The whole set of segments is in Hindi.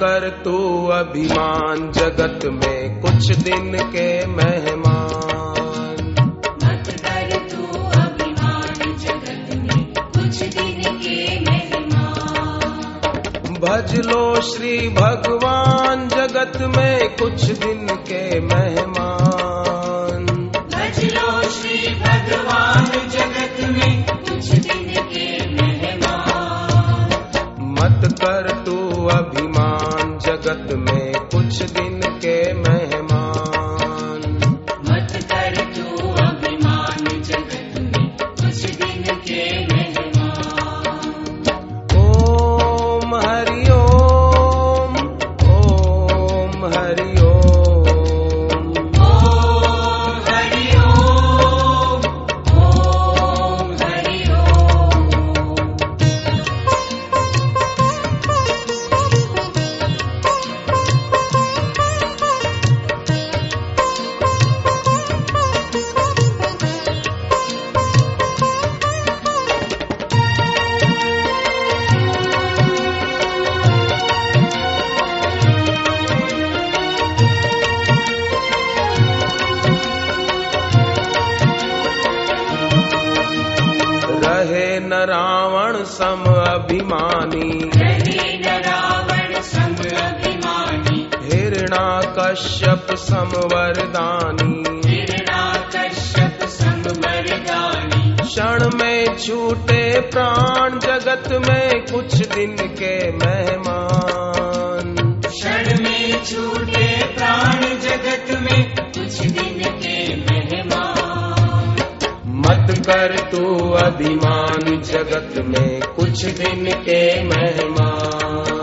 कर तू अभिमान जगत में कुछ दिन के मेहमान। भज लो श्री भगवान जगत में कुछ दिन के मेहमान। भज लो श्री भगवान जगत में कुछ दिन के मेहमान। मत कर तू अभिमान जगत में न रावण सम अभिमानी। हिरणा कश्यप सम वरदानी। क्षण में छूटे प्राण, जगत में कुछ दिन के मेहमान। क्षण में छूटे प्राण, जगत में कर तू अभिमान जगत में कुछ दिन के मेहमान।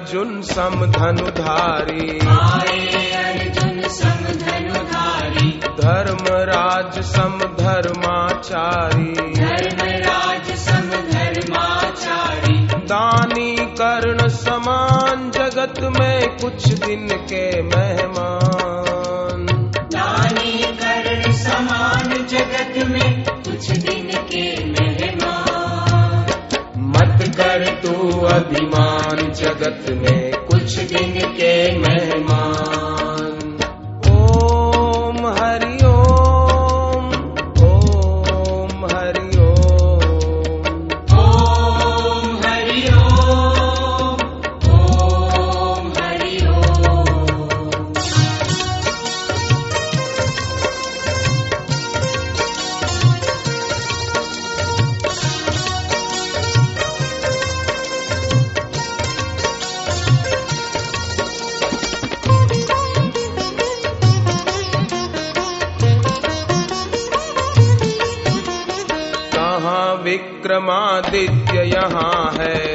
अर्जुन सम धनुधारी। आए अर्जुन समधनुधारी धर्मराज समधर्माचारी धर्मराज सम धर्माचारी। दानी कर्ण समान जगत में कुछ दिन के मेहमान। अभिमान जगत में विक्रमादित्य यहाँ है।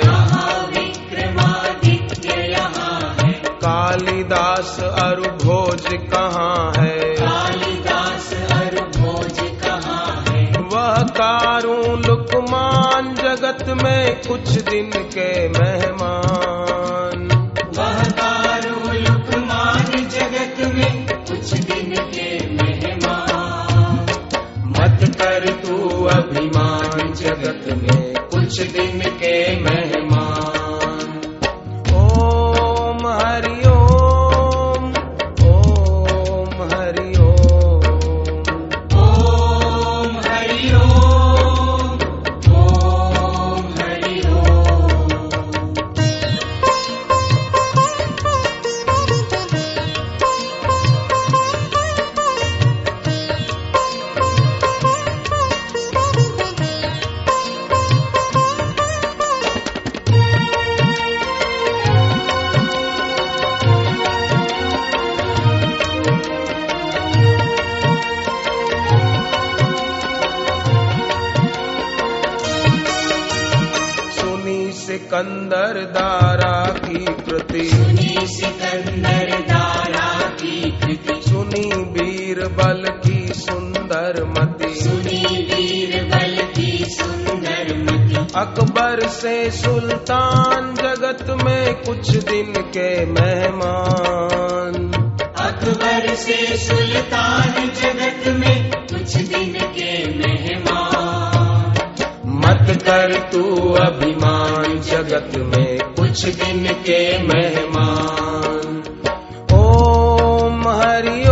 यहाँ है। कालिदास अरुभोज कहाँ है? कालिदास भोज कहाँ है? वह कारू लुकमान जगत में कुछ दिन के मेहमान सिकंदर दारा की कृति। सुनी सिकंदर दारा की कृति। सुनी बीरबल की सुंदर मति। सुनी बीरबल की सुंदर मति। अकबर से सुल्तान जगत में कुछ दिन के मेहमान। अकबर से सुल्तान जगत में कुछ दिन के मेहमान। मत कर तू अभिमान जगत में कुछ दिन के मेहमान। ओम हरि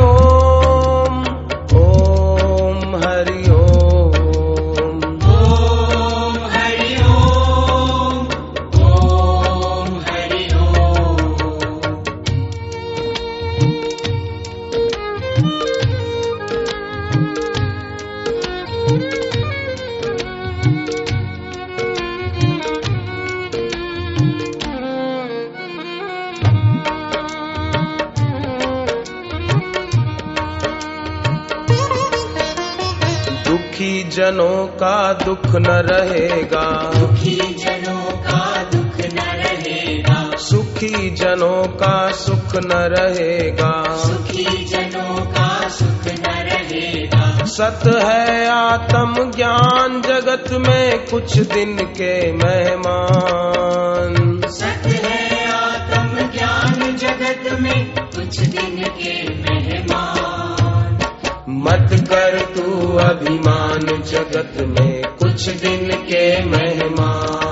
जनों का दुख न रहेगा। दुखी जनों का दुख न रहेगा। सुखी जनों का सुख न रहेगा। सुखी जनों का सुख न रहेगा। सत है आत्म ज्ञान जगत में कुछ दिन के मेहमान। सत है आत्म ज्ञान जगत में कुछ दिन के मेहमान। मत कर अभिमान जगत में कुछ दिन के मेहमान।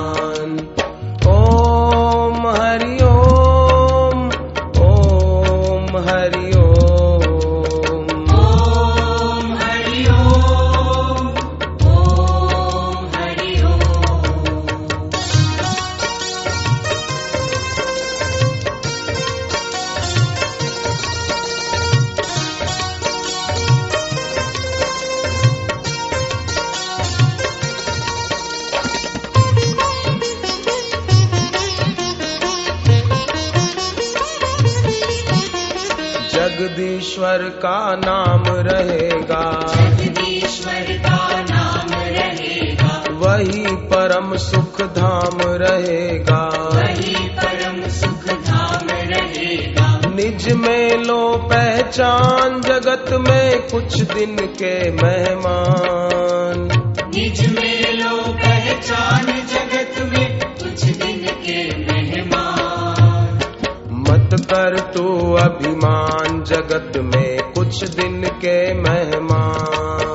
जगदीश्वर का नाम रहेगा। जगदीश्वर का नाम रहेगा। वही परम सुख धाम रहेगा। वही परम सुख धाम रहेगा। निज में लो पहचान जगत में कुछ दिन के मेहमान। निज में लो पहचान जगत में कुछ दिन के मेहमान। मत कर तू अभिमान। जगत में कुछ दिन के मेहमान।